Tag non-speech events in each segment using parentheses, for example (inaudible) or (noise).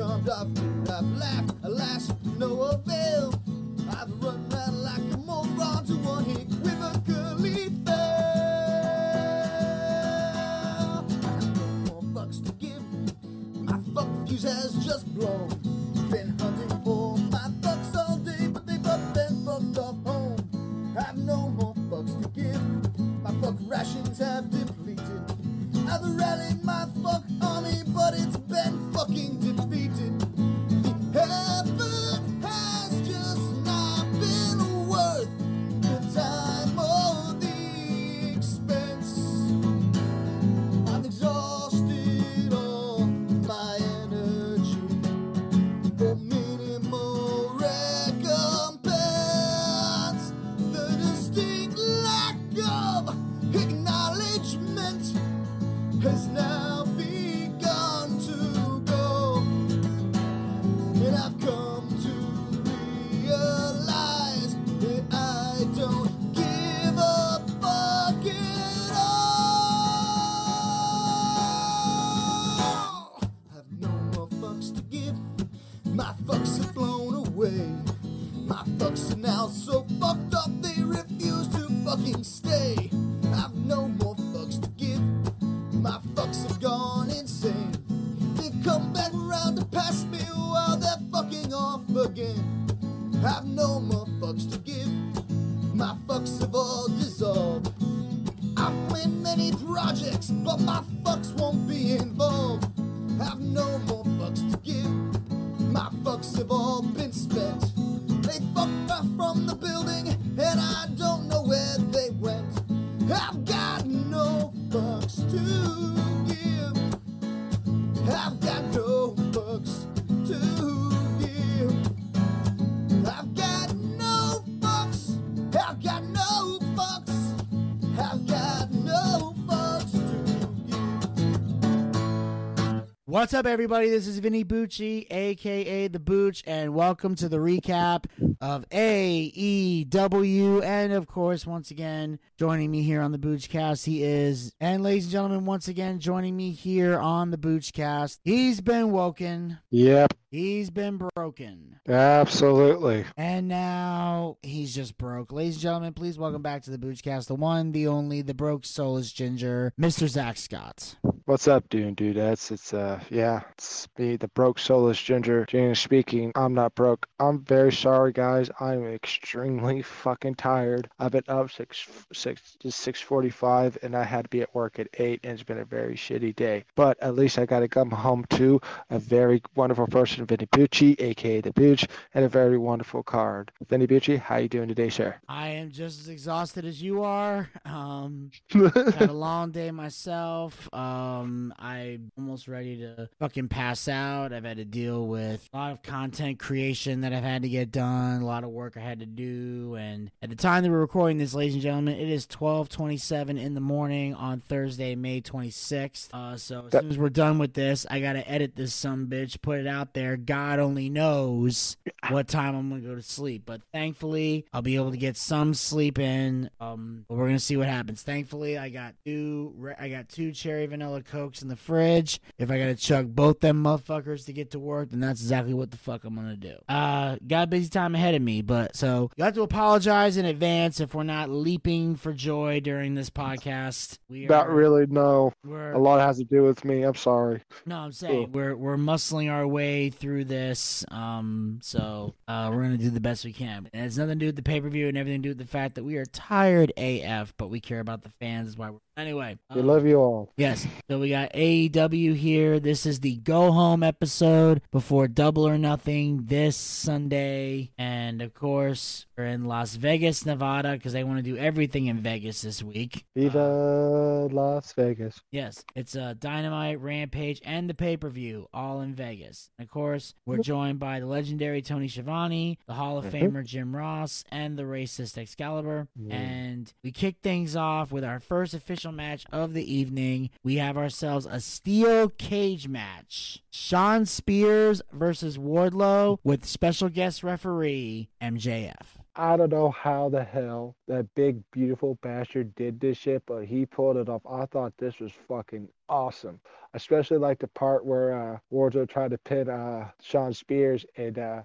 charmed, I've I've laughed, alas, no avail. What's up, everybody? This is Vinny Bucci, aka The Booch, and welcome to the recap of AEW. And of course, once again, joining me here on the Boochcast, he is, and ladies and gentlemen, once again, joining me here on the Boochcast, he's been woken, Yep, he's been broken, absolutely. and now he's just broke. Ladies and gentlemen, please welcome back to the Boochcast, the one, the only, the broke soulless ginger, Mr. Zack Scott. What's up, dude, dudettes? It's uh, yeah, it's me, the broke soulless ginger. Jane speaking. I'm not broke. I'm very sorry, guys. I'm extremely fucking tired. I've been up six six to six forty-five, and I had to be at work at eight, and it's been a very shitty day. But at least I got to come home to a very wonderful person, Vinny Bucci, aka the Booch, and a very wonderful card. Vinny Bucci, how you doing today, sir? I am just as exhausted as you are. Um, (laughs) had a long day myself. Um, I'm almost ready to fucking pass out. I've had to deal with a lot of content creation that I've had to get done, a lot of work I had to do, and at the time that we're recording this, ladies and gentlemen, it is 12:27 in the morning on Thursday, May 26th. Uh, so as soon as we're done with this, I gotta edit this some bitch, put it out there, where God only knows what time I'm gonna go to sleep. But thankfully, I'll be able to get some sleep in. Um, but we're gonna see what happens. Thankfully, I got two. re- I got two cherry vanilla cokes in the fridge. If I gotta chug both them motherfuckers to get to work, then that's exactly what the fuck I'm gonna do. Uh, got a busy time ahead of me, but so you have to apologize in advance if we're not leaping for joy during this podcast. We Not really, no. A lot has to do with me. I'm sorry. no, I'm saying we're we're muscling our way through this. Um, so uh, we're gonna do the best we can. And it's nothing to do with the pay per view and everything to do with the fact that we are tired AF, but we care about the fans. Is why we're anyway. We um, love you all. Yes. So we got AEW here. This is the go home episode before Double or Nothing this Sunday. And of course, we're in Las Vegas, Nevada, because they want to do everything in Vegas this week. Viva Las Vegas. Yes, it's a Dynamite, Rampage, and the pay per view all in Vegas. And of course, we're joined by the legendary Tony Schiavone, the Hall of Mhm. Famer Jim Ross, and the racist Excalibur. Mm. And we kick things off with our first official match of the evening. We have ourselves a steel cage match Shawn Spears versus Wardlow with special guest referee MJF. I don't know how the hell that big beautiful bastard did this shit, but he pulled it off. I thought this was fucking awesome. Especially like the part where uh Wardlow tried to pin uh Shawn Spears and uh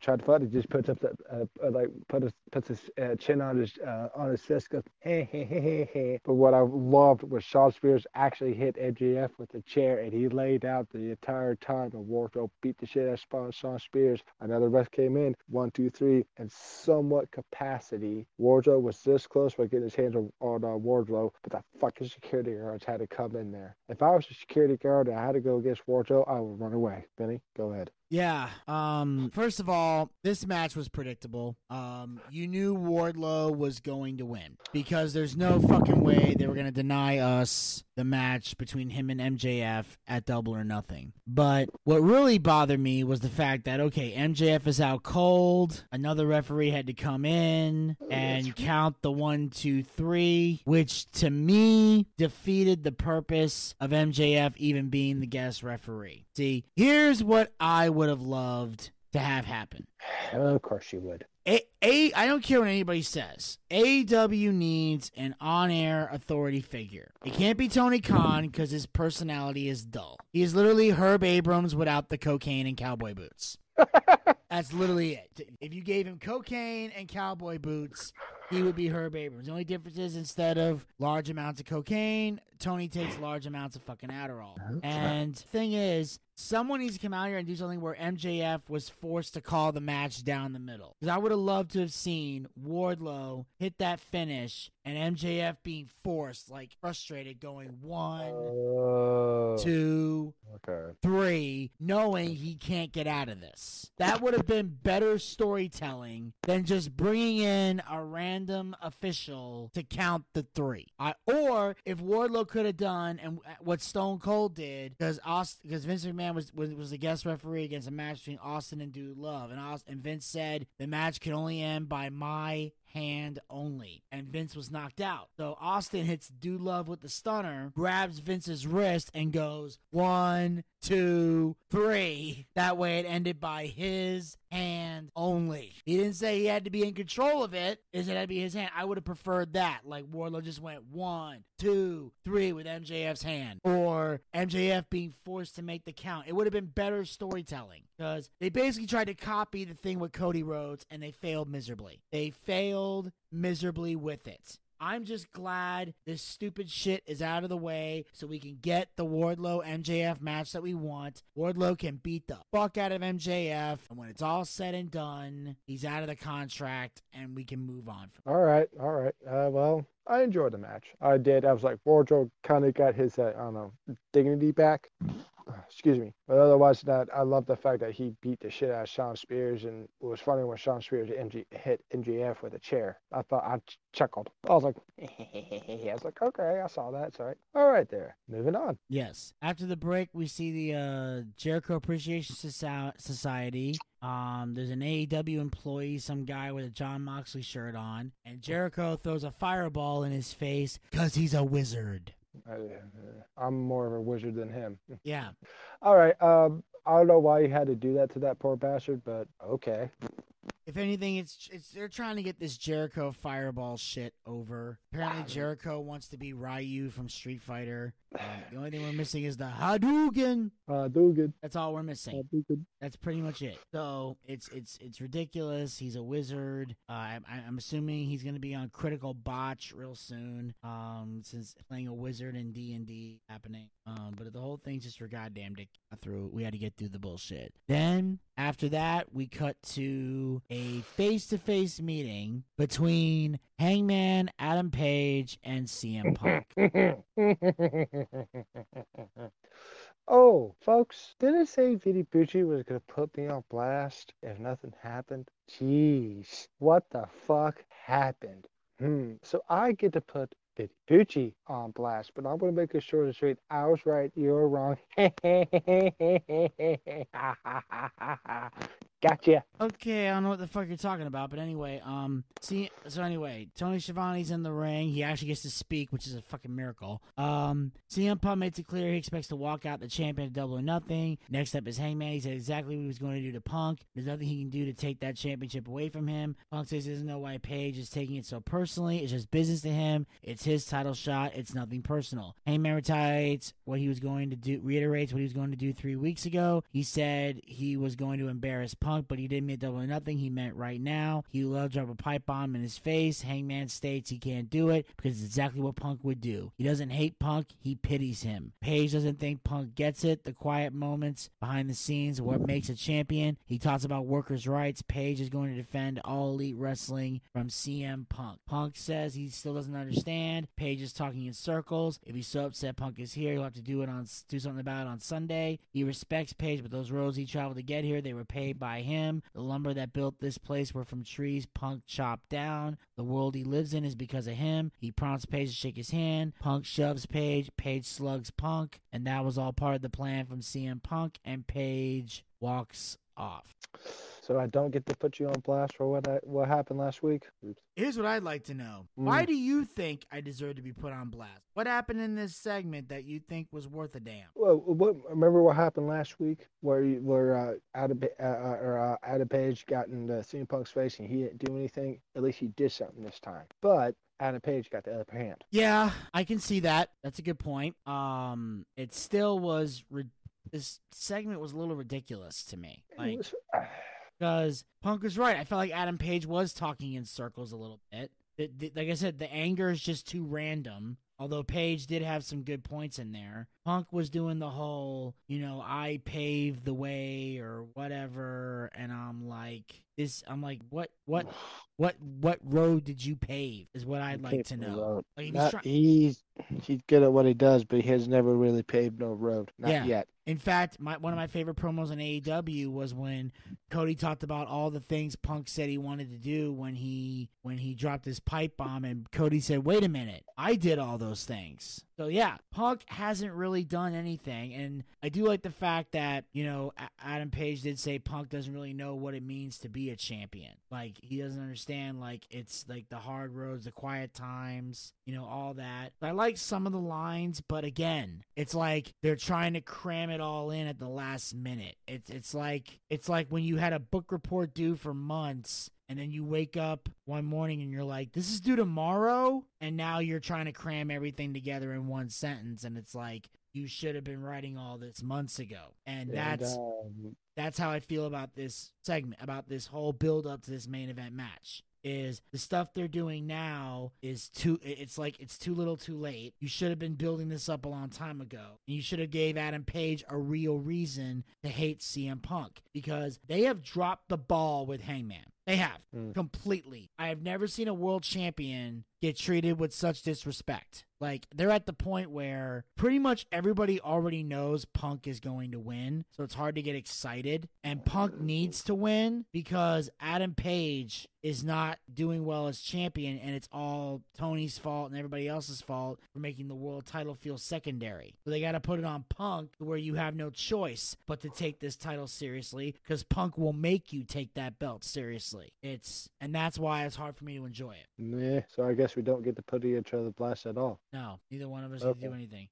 tried to fight. He just puts up the uh, like put his puts his uh, chin on his uh, on his fist. Goes hey hey hey hey. But what I loved was Shawn Spears actually hit MJF with the chair and he laid out the entire time. And Wardlow beat the shit out of Shawn Spears. Another ref came in one two three and somewhat capacity. Wardlow was this close by getting his hands on, on uh, Wardlow, but the fucking security guards had to come in there. If I was a security guard and I had to go against Wardlow, I would run away. Vinny, go ahead. Yeah. Um. First of all, this match was predictable. Um. You knew Wardlow was going to win because there's no fucking way they were gonna deny us the match between him and MJF at Double or Nothing. But what really bothered me was the fact that okay, MJF is out cold. Another referee had to come in and count the one, two, three, which to me defeated the purpose of MJF even being the guest referee. See, here's what I would have loved to have happen. Of course you would. A, A I don't care what anybody says. AEW needs an on-air authority figure. It can't be Tony Khan because his personality is dull. He is literally Herb Abrams without the cocaine and cowboy boots. (laughs) That's literally it. If you gave him cocaine and cowboy boots, he would be Herb Abrams. The only difference is instead of large amounts of cocaine, Tony takes large amounts of fucking Adderall. And thing is, someone needs to come out here and do something where MJF was forced to call the match down the middle. Because I would have loved to have seen Wardlow hit that finish and MJF being forced, like frustrated, going one, Oh, two, okay. three, knowing he can't get out of this. That would have been better storytelling than just bringing in a random official to count the three. I, or if Wardlow could have done and what Stone Cold did, because because Vince McMahon was, was was the guest referee against a match between Austin and Dude Love, and Austin, and Vince said the match can only end by my hand only. And Vince was knocked out. So Austin hits Dude Love with the stunner, grabs Vince's wrist, and goes one, two, three. That way it ended by his hand only. He didn't say he had to be in control of it. Is It had to be his hand. I would have preferred that. Like Wardlow just went one, two, three with MJF's hand. Or MJF being forced to make the count. It would have been better storytelling. Because they basically tried to copy the thing with Cody Rhodes and they failed miserably. They failed miserably with it. I'm just glad this stupid shit is out of the way so we can get the Wardlow MJF match that we want. Wardlow can beat the fuck out of MJF, and when it's all said and done, he's out of the contract and we can move on from All right, all right. Uh, well, I enjoyed the match. I did. I was like, Wardlow kind of got his, uh, I don't know, dignity back. Excuse me. But otherwise, that I love the fact that he beat the shit out of Shawn Spears, and it was funny when Shawn Spears MG, hit MJF with a chair. I thought I ch- chuckled. I was like, (laughs) I was like, okay, I saw that. Sorry. All right, there. Moving on. Yes. After the break, we see the uh, Jericho Appreciation Society. Um, there's an AEW employee, some guy with a Jon Moxley shirt on, and Jericho throws a fireball in his face because he's a wizard. I, I'm more of a wizard than him. Yeah. (laughs) All right. Um, I don't know why you had to do that to that poor bastard, but okay. If anything, it's it's they're trying to get this Jericho fireball shit over. Apparently, Jericho wants to be Ryu from Street Fighter. (sighs) The only thing we're missing is the Hadouken. Do. That's all we're missing. good. That's pretty much it. So it's it's it's ridiculous. He's a wizard. Uh, I'm, I'm assuming he's going to be on Critical Botch real soon. Um, since playing a wizard in D and D happening. Um, but the whole thing's just for goddamn to get through. We had to get through the bullshit. Then after that, we cut to a face-to-face meeting between Hangman, Adam Page, and CM Punk. (laughs) oh, folks, did it say Vinny Bucci was going to put me on blast if nothing happened? Jeez, what the fuck happened? Hmm. So I get to put Vinny Bucci on blast, but I'm going to make it short and straight. I was right, you're wrong. Gotcha. Okay, I don't know what the fuck you're talking about, but anyway, um, see, so anyway, Tony Schiavone's in the ring. He actually gets to speak, which is a fucking miracle. Um, CM Punk makes it clear he expects to walk out the champion at Double or Nothing. Next up is Hangman. He said exactly what he was going to do to Punk. There's nothing he can do to take that championship away from him. Punk says he doesn't know why Page is taking it so personally. It's just business to him. It's his title shot. It's nothing personal. Hangman retaliates what he was going to do, reiterates what he was going to do three weeks ago. He said he was going to embarrass Punk, but he didn't mean double or nothing. He meant right now. He will drop a pipe bomb in his face. Hangman states he can't do it because it's exactly what Punk would do. He doesn't hate Punk, he pities him. Page doesn't think Punk gets it. The quiet moments behind the scenes what makes a champion. He talks about workers' rights. Page is going to defend all elite wrestling from CM Punk. Punk says he still doesn't understand. Page is talking in circles. If he's so upset Punk is here, he'll have to do it on do something about it on Sunday. He respects Page, but those roads he traveled to get here, they were paid by him. The lumber that built this place were from trees Punk chopped down. The world he lives in is because of him. He prompts Page to shake his hand. Punk shoves Page. Page slugs Punk. And that was all part of the plan from CM Punk. And Page walks off. So I don't get to put you on blast for what I, what happened last week. Oops. Here's what I'd like to know. Mm. Why do you think I deserve to be put on blast? What happened in this segment that you think was worth a damn? Well, what, remember what happened last week where you, where uh, Adam uh, uh, or uh, Adam Page got in the CM Punk's face and he didn't do anything. At least he did something this time. But Adam Page got the upper hand. Yeah, I can see that. That's a good point. Um, it still was. Ri- this segment was a little ridiculous to me. It Like, because Punk was right. I felt like Adam Page was talking in circles a little bit. The- the- like I said, the anger is just too random. Although Page did have some good points in there. Punk was doing the whole, you know, I paved the way or whatever, and I'm like, this. I'm like, what, what, what, what road did you pave? Is what I'd like to know. Like, he's Not- try- he's he's good at what he does, but he has never really paved no road. Not Yeah. yet. In fact, my one of my favorite promos in AEW was when Cody talked about all the things Punk said he wanted to do when he when he dropped his pipe bomb, and Cody said, "Wait a minute, I did all those things." So yeah, Punk hasn't really done anything, and I do like the fact that you know Adam Page did say Punk doesn't really know what it means to be a champion. Like he doesn't understand like it's like the hard roads, the quiet times, you know, all that. I like some of the lines, but again, it's like they're trying to cram it all in at the last minute. It's it's like it's like when you had a book report due for months and then you wake up one morning and you're like, this is due tomorrow. And now you're trying to cram everything together in one sentence. And it's like, you should have been writing all this months ago. And that's um, that's how I feel about this segment, about this whole build up to this main event match. Is the stuff they're doing now is too it's like it's too little too late. You should have been building this up a long time ago. And you should have gave Adam Page a real reason to hate CM Punk because they have dropped the ball with Hangman. They have Mm. completely. I have never seen a world champion get treated with such disrespect. Like they're at the point where pretty much everybody already knows Punk is going to win, so it's hard to get excited. And Punk needs to win because Adam Page is not doing well as champion, and it's all Tony's fault and everybody else's fault for making the world title feel secondary. So they got to put it on Punk where you have no choice but to take this title seriously because Punk will make you take that belt seriously. It's and that's why it's hard for me to enjoy it. Yeah, So I guess we don't get to put each other blast at all. No, neither one of us can do anything.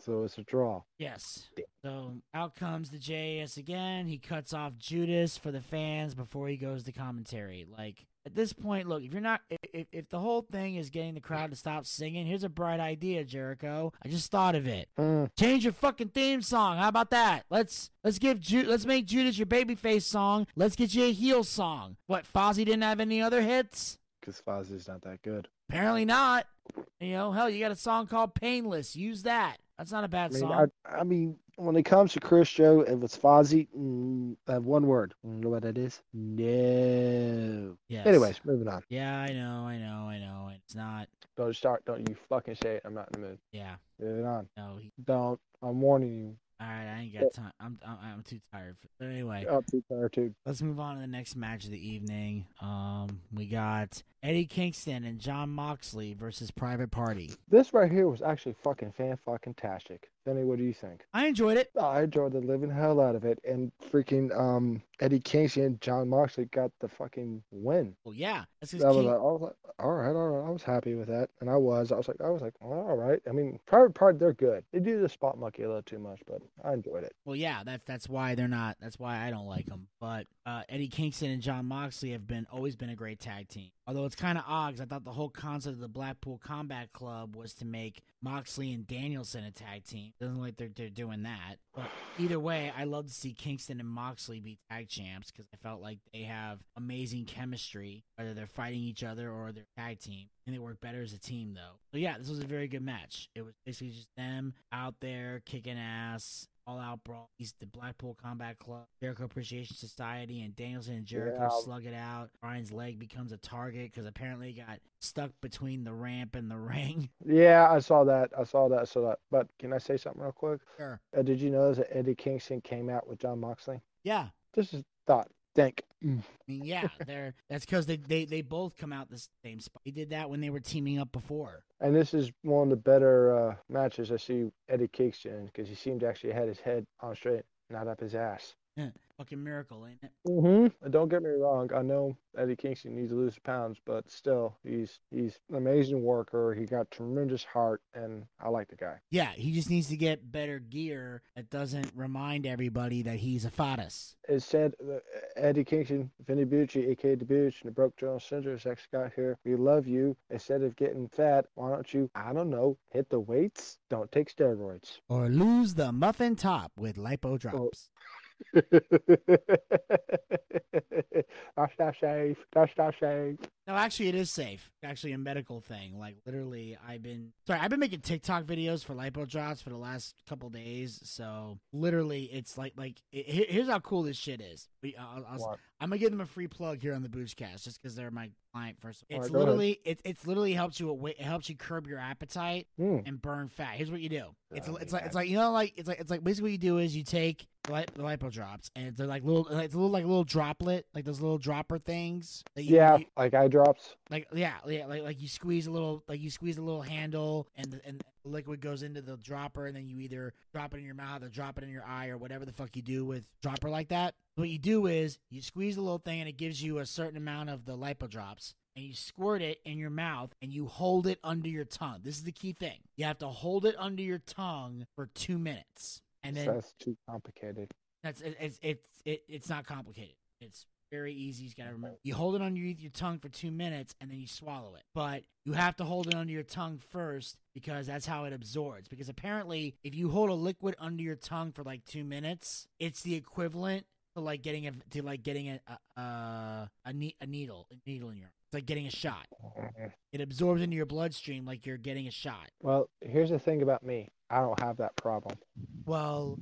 So it's a draw. Yes. So out comes the JAS again. He cuts off Judas for the fans before he goes to commentary. Like at this point, look, if you're not, if, if the whole thing is getting the crowd to stop singing, here's a bright idea, Jericho. I just thought of it. Mm, Change your fucking theme song. How about that? Let's let's give Ju- let's make Judas your babyface song. Let's get you a heel song. What? Fozzy didn't have any other hits? Because Fozzy's not that good. Apparently not. You know, hell, you got a song called "Painless." Use that. That's not a bad I mean, song. I, I mean, when it comes to Chris Joe, if it's Fozzy, mm, I have one word. You know what that is? No. yes. Anyways, moving on. Yeah, I know, I know, I know. It's not. Don't start. Don't you fucking say it. I'm not in the mood. Yeah. Moving on. No. He, Don't. I'm warning you. All right, I ain't got time. I'm I'm, I'm too tired. For, but anyway, I'm too tired too. let's move on to the next match of the evening. Um, we got Eddie Kingston and Jon Moxley versus Private Party. This right here was actually fucking fan fucking tastic. Vinny, what do you think? I enjoyed it. I enjoyed the living hell out of it, and freaking um Eddie Kingston and Jon Moxley got the fucking win. Well, yeah, that's That was, like, I was like, all right, all right. I was happy with that, and I was. I was like, I was like, well, all right. I mean, Private Part, they're good. They do the spot monkey a little too much, but I enjoyed it. Well, yeah, that's that's why they're not. That's why I don't like them. But uh, Eddie Kingston and Jon Moxley have been always been a great tag team. Although it's kind of odd 'cause I thought the whole concept of the Blackpool Combat Club was to make Moxley and Danielson a tag team. Doesn't look like they're they're doing that. But either way, I love to see Kingston and Moxley be tag champs because I felt like they have amazing chemistry, whether they're fighting each other or they're tag team, and they work better as a team though. So yeah, this was a very good match. It was basically just them out there kicking ass. All out brawl. He's the Blackpool Combat Club, Jericho Appreciation Society, and Danielson and Jericho Yeah. slug it out. Brian's leg becomes a target because apparently he got stuck between the ramp and the (laughs) ring. Yeah, I saw that. I saw that. Saw that. But can I say something real quick? Sure. Uh, did you notice that Eddie Kingston came out with Jon Moxley? Yeah. This is thought. Think. Mm. I mean, yeah, they're that's because they, they they both come out the same spot. He did that when they were teaming up before. And this is one of the better uh, matches I see Eddie Kingston in because he seemed to actually had his head on straight, not up his ass. Fucking miracle, ain't it? Mm-hmm. Don't get me wrong. I know Eddie Kingston needs to lose pounds, but still, he's he's an amazing worker. He got tremendous heart, and I like the guy. Yeah, he just needs to get better gear that doesn't remind everybody that he's a fatus. It said uh, Eddie Kingston, Vinny Bucci, aka the Bucci, and the Broke Jones Center, Sex got here. We love you. Instead of getting fat, why don't you, I don't know, hit the weights? Don't take steroids. Or lose the muffin top with lipo drops. That's not safe. That's not safe. No, actually, it is safe. Actually, a medical thing. Like literally, I've been sorry. I've been making TikTok videos for lipo drops for the last couple days. So literally, it's like like it, here's how cool this shit is. We, I'll, I'll, I'm gonna give them a free plug here on the Boochcast just because they're my client first. It's right, literally it's it's literally helps you it helps you curb your appetite Mm. and burn fat. Here's what you do. It's Oh, it's like it's like you know like it's like it's like basically what you do is you take the, lipo drops and they're like little it's a little like a little droplet like those little dropper things. That you, Yeah, you- like eye drops. like yeah, yeah, like like you squeeze a little, like you squeeze a little handle, and the, and the liquid goes into the dropper, and then you either drop it in your mouth or drop it in your eye or whatever the fuck you do with dropper like that. What you do is you squeeze the little thing, and it gives you a certain amount of the lipo drops, and you squirt it in your mouth, and you hold it under your tongue. This is the key thing. You have to hold it under your tongue for two minutes, and then That's too complicated. that's it, it's it's it, it's not complicated. It's very easy. You gotta remember. You hold it underneath your tongue for two minutes and then you swallow it. But you have to hold it under your tongue first because that's how it absorbs. Because apparently, if you hold a liquid under your tongue for like two minutes, it's the equivalent to like getting a to like getting a a a, a, ne- a needle a needle in your. It's like getting a shot. It absorbs into your bloodstream like you're getting a shot. Well, here's the thing about me. I don't have that problem. Well,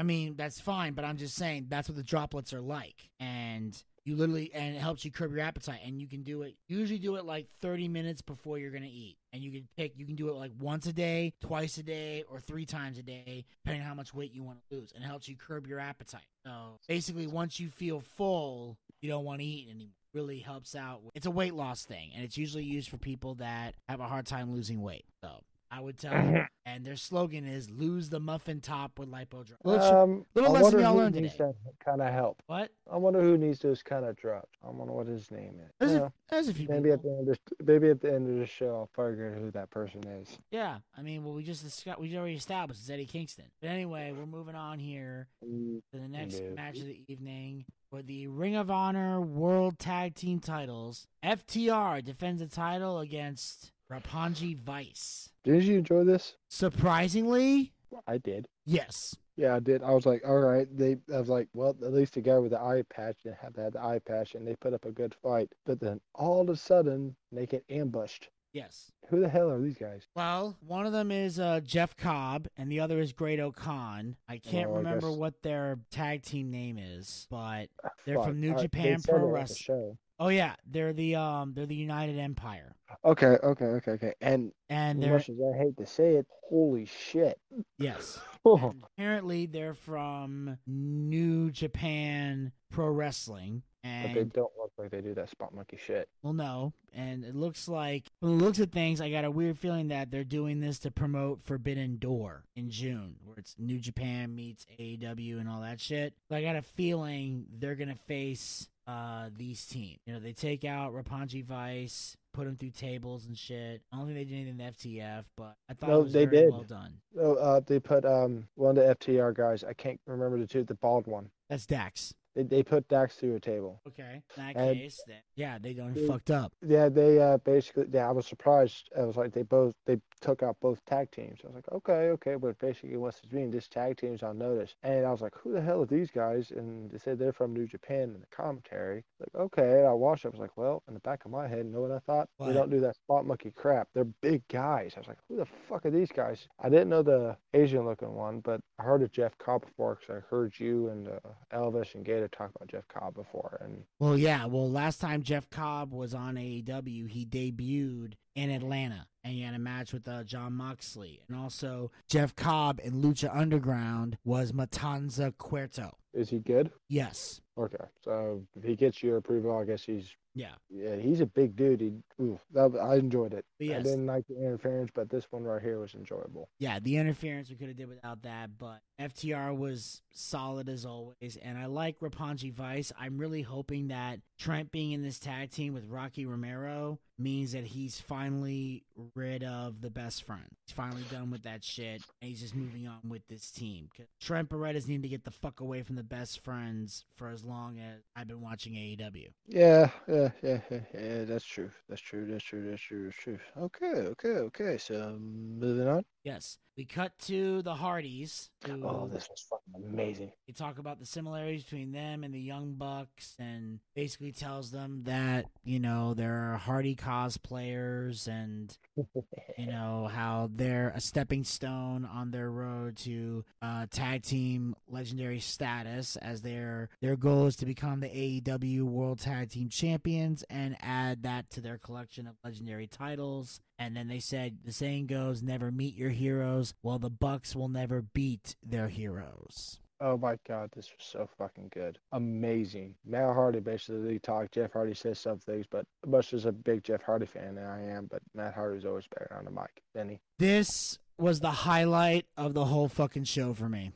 I mean, that's fine, but I'm just saying that's what the droplets are like. And you literally, and it helps you curb your appetite. And you can do it, usually do it like 30 minutes before you're going to eat. And you can pick, you can do it like once a day, twice a day, or three times a day, depending on how much weight you want to lose. And it helps you curb your appetite. So basically, once you feel full, you don't want to eat anymore. Really helps out. It's a weight loss thing, and it's usually used for people that have a hard time losing weight. So I would tell you. Mm-hmm. And their slogan is "Lose the muffin top with lipo drop." Little, Um, little I lesson wonder we all who learned needs today. kind of help. what? I wonder who needs those kind of drops. I wonder what his name is. There's, Yeah, a, there's a few maybe people. at the end of maybe at the end of the show, I'll figure out who that person is. Yeah, I mean, well, we just discussed, we already established it's Eddie Kingston. But anyway, we're moving on here to the next Indeed. match of the evening for the Ring of Honor World Tag Team titles. FTR defends the title against Roppongi Vice. Did you enjoy this? Surprisingly, I did. yes. Yeah, I did. I was like, all right. They, I was like, well, at least the guy with the eye patch didn't have to have the eye patch, and they put up a good fight. But then all of a sudden, they get ambushed. Yes. Who the hell are these guys? Well, one of them is uh, Jeff Cobb, and the other is Great O'Khan. I can't Oh, remember guess- what their tag team name is, but They're fuck. from New right, Japan Pro Wrestling. Oh yeah, they're the um they're the United Empire, Okay, okay, okay, okay. And and as they're much as I hate to say it, holy shit. yes. (laughs) Oh, apparently, they're from New Japan Pro Wrestling, but they don't look like they do that spot monkey shit. well, no, and it looks like from the looks of things, I got a weird feeling that they're doing this to promote Forbidden Door in June, where it's New Japan meets AEW and all that shit. So I got a feeling they're gonna face uh these teams. You know, they take out Roppongi Vice. Put them through tables and shit. I don't think they did anything to FTR, but I thought No, it was they very did. well done. Oh, uh, they put um one of the FTR guys. I can't remember the two, the bald one. That's Dax. They they put Dax through a table. Okay. In that And- case, then yeah, they done They- fucked up. Yeah, they uh basically. Yeah, I was surprised. I was like, they both they took out both tag teams. I was like, okay, okay, but basically what's it mean? This tag team's on notice. And I was like, who the hell are these guys? And they said they're from New Japan in the commentary. Like, okay. I watched. it. I was like, well, in the back of my head, you know what I thought? What? They don't do that spot monkey crap. They're big guys. I was like, who the fuck are these guys? I didn't know the Asian looking one, but I heard of Jeff Cobb before because I heard you and uh, Elvis and Gator talk about Jeff Cobb before. And Well, yeah. Well, last time Jeff Cobb was on AEW, he debuted in Atlanta, and he had a match with uh, Jon Moxley, and also Jeff Cobb in Lucha Underground was Matanza Cueto. is he good? Yes. Okay, so if he gets your approval, I guess he's Yeah. yeah, he's a big dude. He, ooh, that, I enjoyed it. But I didn't like the interference, but this one right here was enjoyable. Yeah, the interference we could have did without that, but FTR was solid as always, and I like Roppongi Vice. I'm really hoping that Trent being in this tag team with Rocky Romero means that he's finally rid of the best friend. He's finally done with that shit, and he's just moving on with this team. Trent Beretta's need to get the fuck away from the best friends for as long as I've been watching AEW. Yeah, yeah, yeah, yeah, yeah. That's true. That's true. That's true. That's true. That's true. Okay, okay, okay. So moving on. Yes, we cut to the Hardys. Who, Oh, this was fucking amazing. They talk about the similarities between them and the Young Bucks and basically tells them that, you know, they're Hardy cosplayers and, (laughs) you know, how they're a stepping stone on their road to uh, tag team legendary status as their their goal is to become the AEW World Tag Team Champions and add that to their collection of legendary titles. And then they said the saying goes, never meet your heroes. Well, the Bucks will never beat their heroes. Oh my god, this was so fucking good. Amazing. Matt Hardy basically talked. Jeff Hardy says some things, but much as a big Jeff Hardy fan that I am, but Matt Hardy's always better on the mic than he. This was the highlight of the whole fucking show for me.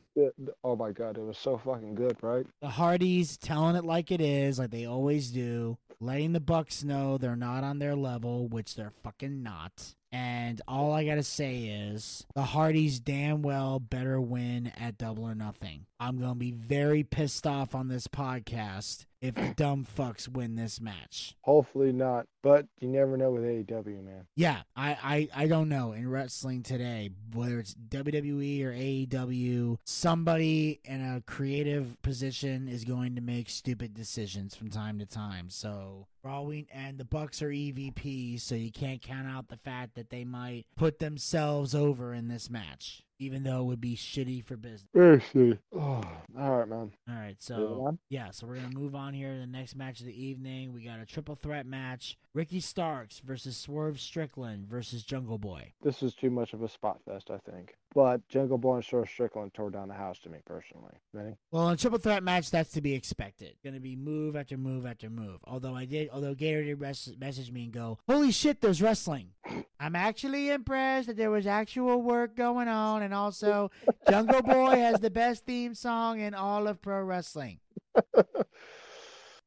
Oh my god, it was so fucking good, right? The Hardys telling it like it is, like they always do, letting the Bucks know they're not on their level, which they're fucking not. And all I gotta say is the Hardys damn well better win at double or nothing. I'm gonna be very pissed off on this podcast if the dumb fucks win this match. Hopefully not, but you never know with AEW, man. Yeah, I, I, I don't know in wrestling today, whether it's WWE or AEW, somebody in a creative position is going to make stupid decisions from time to time. So for all we and the Bucks are EVPs, so you can't count out the fact that they might put themselves over in this match, even though it would be shitty for business. Very shitty. Oh, (sighs) all right, man. All right, so yeah, so we're gonna move on here to the next match of the evening. We got a triple threat match Ricky Starks versus Swerve Strickland versus Jungle Boy. This is too much of a spot fest, I think. But Jungle Boy and Swerve Strickland tore down the house to me personally. Ready? Well, in a triple threat match, that's to be expected. Going to be move after move after move. Although I did, although Gator did res- message me and go, "Holy shit, there's wrestling." (laughs) I'm actually impressed that there was actual work going on, and also Jungle Boy has the best theme song in all of pro wrestling. (laughs)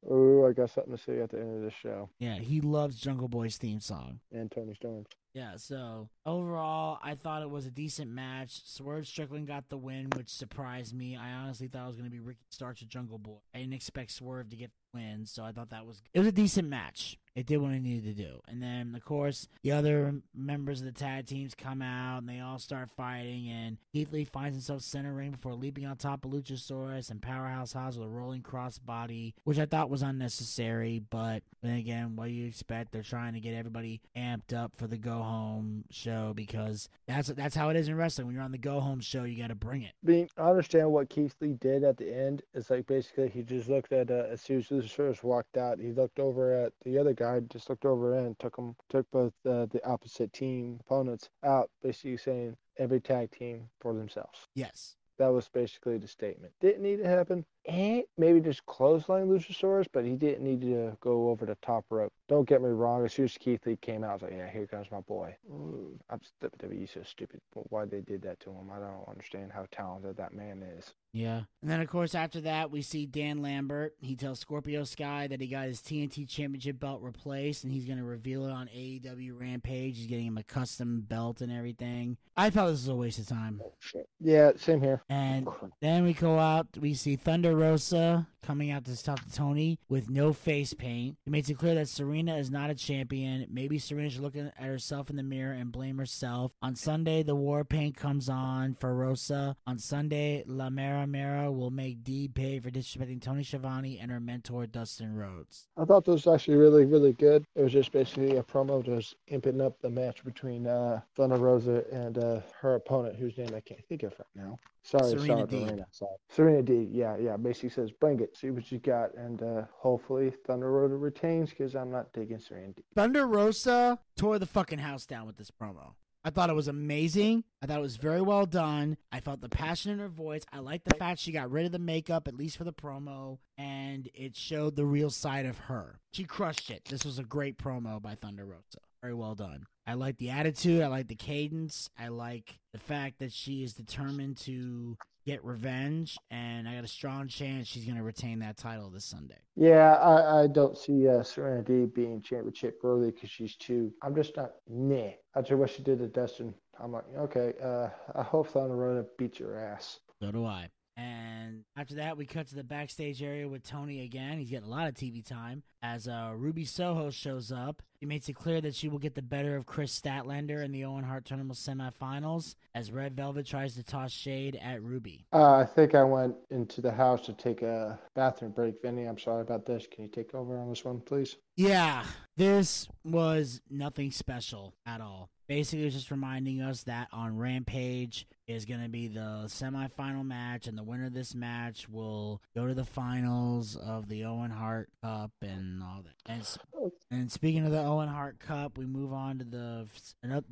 Ooh, I got something to say at the end of this show. Yeah, he loves Jungle Boy's theme song. And Toni Storm. Yeah, so overall, I thought it was a decent match. Swerve Strickland got the win, which surprised me. I honestly thought it was going to be Ricky Starks or Jungle Boy. I didn't expect Swerve to get the win, so I thought that was it was a decent match. It did what it needed to do. And then, of course, the other members of the tag teams come out and they all start fighting. And Keith Lee finds himself center ring before leaping on top of Luchasaurus and Powerhouse Hobbs with a rolling crossbody, which I thought was unnecessary. But then again, what do you expect? They're trying to get everybody amped up for the go home show because that's that's how it is in wrestling. When you're on the go home show, you got to bring it. I mean, I understand what Keith Lee did at the end. It's like basically he just looked at uh, as soon as Luchasaurus walked out, he looked over at the other guy, just looked over and took them, took both uh, the opposite team opponents out, basically saying every tag team for themselves. Yes. That was basically the statement. Didn't need to happen. And maybe just clothesline Luchasaurus, but he didn't need to go over the top rope. Don't get me wrong. As soon as Keith Lee came out, I was like, yeah, here comes my boy. Ooh, I'm WWE so stupid. Why they did that to him, I don't understand how talented that man is. Yeah. And then, of course, after that, we see Dan Lambert. He tells Scorpio Sky that he got his TNT Championship belt replaced and he's going to reveal it on AEW Rampage. He's getting him a custom belt and everything. I thought this was a waste of time. Oh, yeah, same here. And oh, then we go out, we see Thunder Rosa coming out to talk to Tony with no face paint. He makes it clear that Serena is not a champion. Maybe Serena should look at herself in the mirror and blame herself. On Sunday, the war paint comes on for Rosa. On Sunday, La Mera Mera will make Dee pay for disrespecting Tony Schiavone and her mentor, Dustin Rhodes. I thought this was actually really, really good. It was just basically a promo just imping up the match between uh, Thunder Rosa and uh, her opponent, whose name I can't think of right now. Sorry, Serena sorry, Deeb. Serena. Sorry. Serena Deeb. Yeah, yeah. Basically says, bring it, see what you got, and uh, hopefully Thunder Rosa retains because I'm not digging Serena Deeb. Thunder Rosa tore the fucking house down with this promo. I thought it was amazing. I thought it was very well done. I felt the passion in her voice. I like the fact she got rid of the makeup, at least for the promo, and it showed the real side of her. She crushed it. This was a great promo by Thunder Rosa. Very well done. I like the attitude. I like the cadence. I like the fact that she is determined to get revenge, and I got a strong chance she's going to retain that title this Sunday. Yeah, I, I don't see uh, Serena Deeb being championship worthy because she's too. I'm just not meh. After what she did to Dustin, I'm like, okay, uh, I hope Thunder Rosa beats your ass. So do I. And after that, we cut to the backstage area with Tony again. He's getting a lot of TV time as uh, Ruby Soho shows up. He makes it clear that she will get the better of Kris Statlander in the Owen Hart Tournament semifinals as Red Velvet tries to toss shade at Ruby. Uh, I think I went into the house to take a bathroom break. Vinny, I'm sorry about this. Can you take over on this one, please? Yeah, this was nothing special at all. Basically, just reminding us that on Rampage is going to be the semifinal match, and the winner of this match will go to the finals of the Owen Hart Cup and all that. And, and speaking of the Owen Hart Cup, we move on to the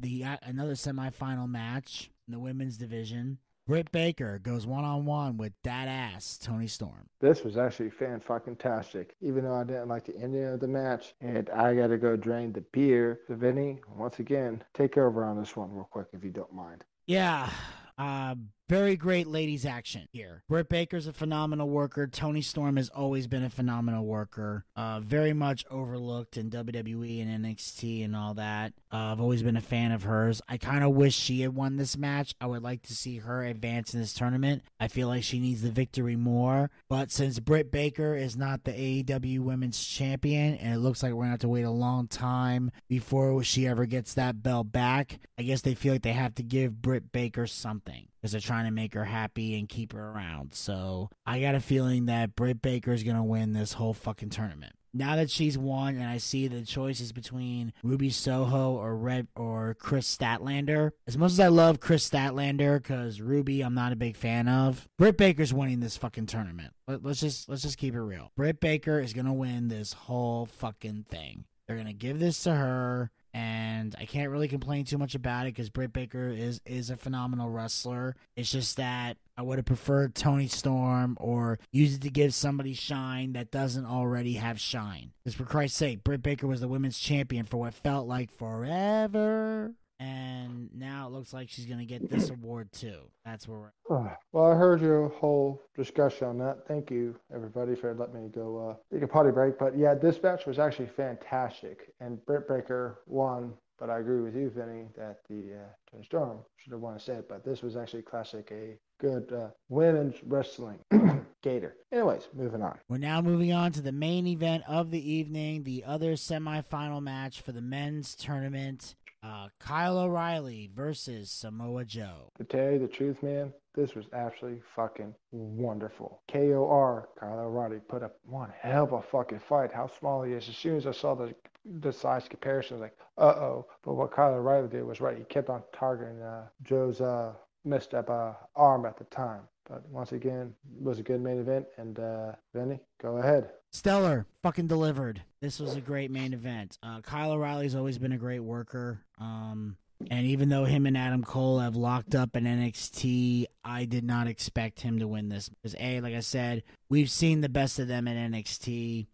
the uh, another semifinal match in the women's division. Britt Baker goes one on one with that ass Toni Storm. This was actually fan fucking tastic. Even though I didn't like the ending of the match, and I got to go drain the beer. So Vinny, once again, take over on this one real quick if you don't mind. Yeah. Uh, very great ladies action here. Britt Baker's a phenomenal worker. Toni Storm has always been a phenomenal worker. Uh, very much overlooked in WWE and NXT and all that. Uh, I've always been a fan of hers. I kind of wish she had won this match. I would like to see her advance in this tournament. I feel like she needs the victory more. But since Britt Baker is not the AEW Women's Champion, and it looks like we're gonna have to wait a long time before she ever gets that belt back, I guess they feel like they have to give Britt Baker something because they're trying to make her happy and keep her around. So I got a feeling that Britt Baker is gonna win this whole fucking tournament. Now that she's won, and I see the choices between Ruby Soho or Red or Kris Statlander. As much as I love Kris Statlander, because Ruby I'm not a big fan of, Britt Baker's winning this fucking tournament. Let, let's just let's just keep it real. Britt Baker is gonna win this whole fucking thing. They're gonna give this to her, and I can't really complain too much about it because Britt Baker is is a phenomenal wrestler. It's just that I would have preferred Toni Storm or use it to give somebody shine that doesn't already have shine. Because for Christ's sake, Britt Baker was the women's champion for what felt like forever and now it looks like she's going to get this award too. That's where we're. Uh, well, I heard your whole discussion on that. Thank you, everybody, for letting me go uh, take a potty break. But yeah, this match was actually fantastic, and Britt Baker won. But I agree with you, Vinny, that the uh, Storm should have won instead. But this was actually classic, a good uh, women's wrestling (clears throat) gator. Anyways, moving on. We're now moving on to the main event of the evening, the other semifinal match for the men's tournament. Uh, Kyle O'Reilly versus Samoa Joe. To tell you the truth, man, this was absolutely fucking wonderful. KOR, Kyle O'Reilly, put up one hell of a fucking fight. How small he is. As soon as I saw the the size comparison, I was like, uh oh. But what Kyle O'Reilly did was right. He kept on targeting uh, Joe's uh, messed up uh, arm at the time. But once again, it was a good main event. And uh, Vinny, go ahead. Stellar, fucking delivered. This was a great main event. Uh, Kyle O'Reilly's always been a great worker. Um, and even though him and Adam Cole have locked up in NXT, I did not expect him to win this. Because, A, like I said, we've seen the best of them in NXT.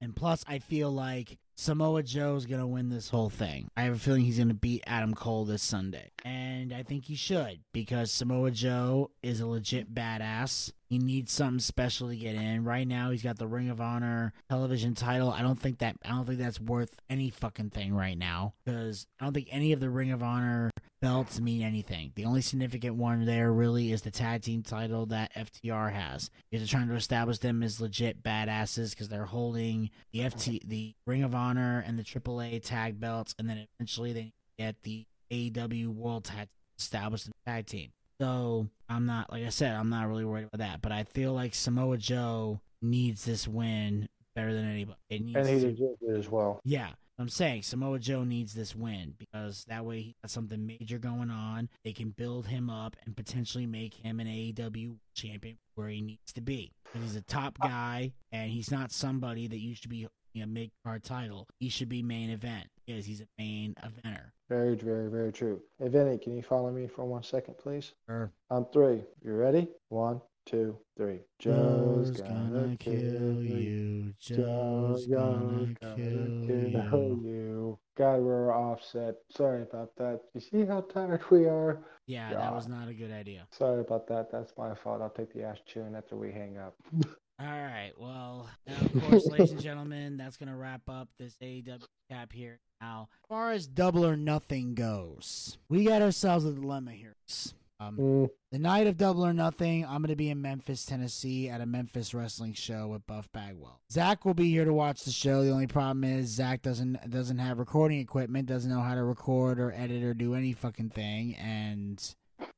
And plus, I feel like Samoa Joe's going to win this whole thing. I have a feeling he's going to beat Adam Cole this Sunday. And I think he should because Samoa Joe is a legit badass. He needs something special to get in. Right now he's got the Ring of Honor television title. I don't think that I don't think that's worth any fucking thing right now because I don't think any of the Ring of Honor belts mean anything. The only significant one there really is the tag team title that FTR has. They're trying to establish them as legit badasses because they're holding the FT, the Ring of Honor, and the AAA tag belts, and then eventually they get the AEW World Tag established the tag team. So I'm not, like I said, I'm not really worried about that. But I feel like Samoa Joe needs this win better than anybody. It needs and he to, deserves it as well. Yeah. I'm saying Samoa Joe needs this win because that way he got something major going on. They can build him up and potentially make him an AEW champion where he needs to be. And he's a top guy and he's not somebody that used to be a mid card title. He should be main event because he's a main eventer. Very, very, very true. Hey, Vinny, can you follow me for one second, please? Sure. On three. You ready? One, two, three. Joe's gonna kill you. Joe's gonna kill you. God, we're offset. Sorry about that. You see how tired we are? Yeah, that was not a good idea. Sorry about that. That's my fault. I'll take the ass chewing after we hang up. (laughs) All right. Well, now, of course, ladies and gentlemen, that's going to wrap up this AEW cap here. Now, as far as double or nothing goes, we got ourselves a dilemma here. Um, Mm, the night of Double or Nothing, I'm going to be in Memphis, Tennessee at a Memphis wrestling show with Buff Bagwell. Zack will be here to watch the show. The only problem is Zack doesn't doesn't have recording equipment, doesn't know how to record or edit or do any fucking thing, and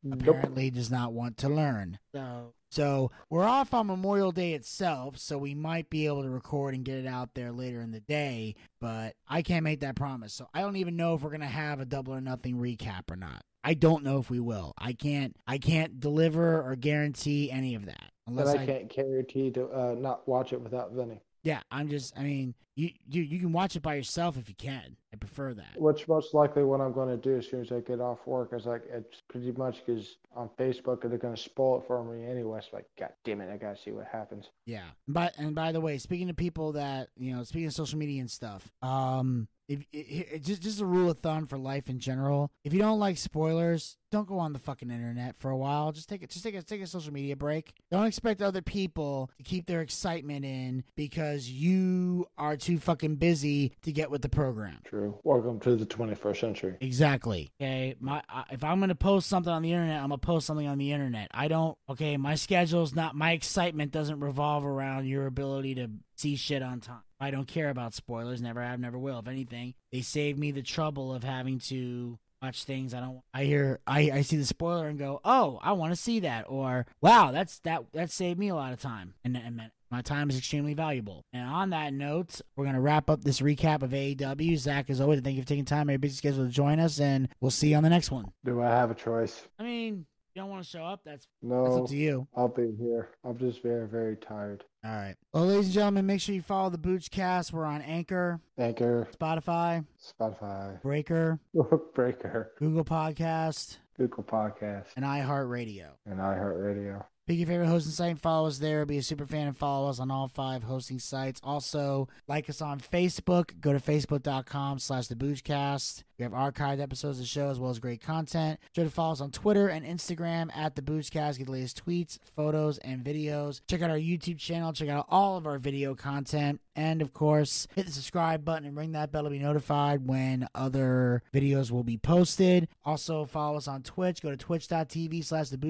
nope. apparently does not want to learn. So so we're off on Memorial Day itself, so we might be able to record and get it out there later in the day, but I can't make that promise. So I don't even know if we're gonna have a double or nothing recap or not. I don't know if we will. I can't I can't deliver or guarantee any of that. But Unless I can't guarantee to uh, not watch it without Vinny. Yeah, I'm just I mean, you you you can watch it by yourself if you can. Prefer that. Which most likely what I'm going to do as soon as I get off work is like it's pretty much because on Facebook they're going to spoil it for me anyway. So like, God damn it, I got to see what happens. Yeah. But and by the way, speaking to people that you know, speaking of social media and stuff, um, if it, it, just just a rule of thumb for life in general, if you don't like spoilers, don't go on the fucking internet for a while. Just take it. Just take a take a social media break. Don't expect other people to keep their excitement in because you are too fucking busy to get with the program. True. Welcome to the 21st century. Exactly. Okay. My uh, if I'm gonna post something on the internet, I'm gonna post something on the internet. I don't. Okay. My schedule's not. My excitement doesn't revolve around your ability to see shit on time. I don't care about spoilers. Never have. Never will. If anything, they save me the trouble of having to watch things I don't. I hear. I I see the spoiler and go, oh, I want to see that, or wow, that's that that saved me a lot of time, and and my time is extremely valuable. And on that note, we're going to wrap up this recap of AEW. Zack, as always, thank you for taking time out of your busy schedule to join us, and we'll see you on the next one. Do I have a choice? I mean, you don't want to show up, that's that's No, up to you. I'll be here. I'm just very, very tired. All right. Well, ladies and gentlemen, make sure you follow the Boochcast. We're on Anchor, Anchor, Spotify, Spotify, Breaker, (laughs) Breaker, Google Podcast, Google Podcast, and iHeartRadio. and iHeartRadio. Pick your favorite hosting site and follow us there. Be a super fan and follow us on all five hosting sites. Also, like us on Facebook. Go to facebook.com slash the Boochcast. We have archived episodes of the show as well as great content. Sure to follow us on Twitter and Instagram at the Boochcast. Get the latest tweets, photos, and videos. Check out our YouTube channel. Check out all of our video content. And of course, hit the subscribe button and ring that bell to be notified when other videos will be posted. Also, follow us on Twitch. Go to twitch.tv slash the.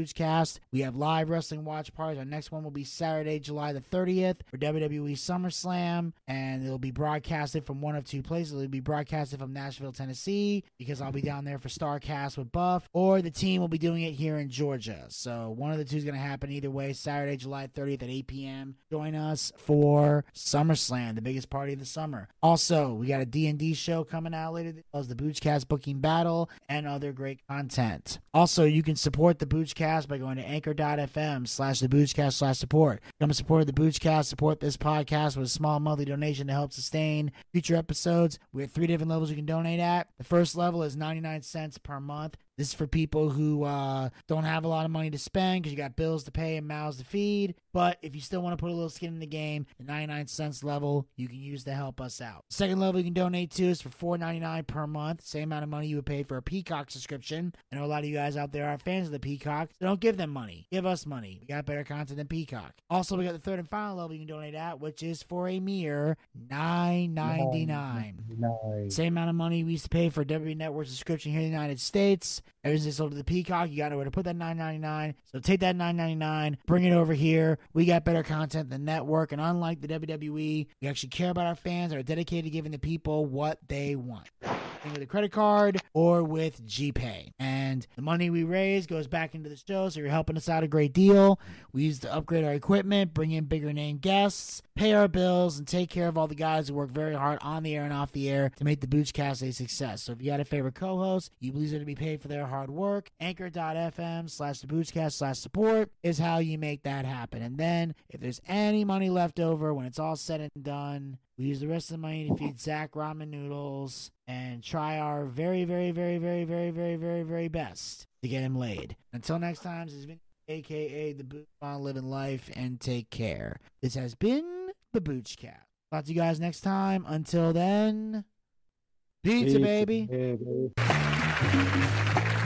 We have live wrestling watch parties. Our next one will be Saturday, July the 30th for WWE SummerSlam. And it'll be broadcasted from one of two places. It'll be broadcasted from Nashville, Tennessee, because I'll be down there for StarCast with Buff, or the team will be doing it here in Georgia. So one of the two is going to happen either way. Saturday, July 30th at 8 p.m. Join us for SummerSlam, the biggest party of the summer. Also, we got a D&D show coming out later this as the Boochcast Booking Battle and other great content. Also, you can support the Boochcast by going to anchor.fm slash the Boochcast slash support. Come support the Boochcast, support this podcast with a small monthly donation to help sustain future episodes. We have three different levels you can donate at. The first level is 99 cents per month. This is for people who uh, don't have a lot of money to spend because you got bills to pay and mouths to feed. But if you still want to put a little skin in the game, the 99 cents level you can use to help us out. Second level you can donate to is for $4.99 per month, same amount of money you would pay for a Peacock subscription. I know a lot of you guys out there are fans of the Peacock, so don't give them money. Give us money. We got better content than Peacock. Also, we got the third and final level you can donate at, which is for a mere $9.99. Nice. Same amount of money we used to pay for a WWE Network subscription here in the United States. Everything's sold to the Peacock. You got nowhere to put that nine ninety nine. So take that nine ninety nine, bring it over here. We got better content than network, and unlike the WWE, we actually care about our fans are dedicated to giving the people what they want. With a credit card or with GPay. And the money we raise goes back into the show, so you're helping us out a great deal. We use to upgrade our equipment, bring in bigger name guests, pay our bills, and take care of all the guys who work very hard on the air and off the air to make the Boochcast a success. So if you got a favorite co-host, you believe they're to be paid for their hard work, anchor.fm slash the Boochcast slash support is how you make that happen. And then if there's any money left over when it's all said and done, we use the rest of the money to feed Zack ramen noodles and try our very, very, very, very, very, very, very, very best to get him laid. Until next time, this has been aka the Booch on Living Life, and take care. This has been the Boochcast. Talk to you guys next time. Until then, pizza, baby. baby.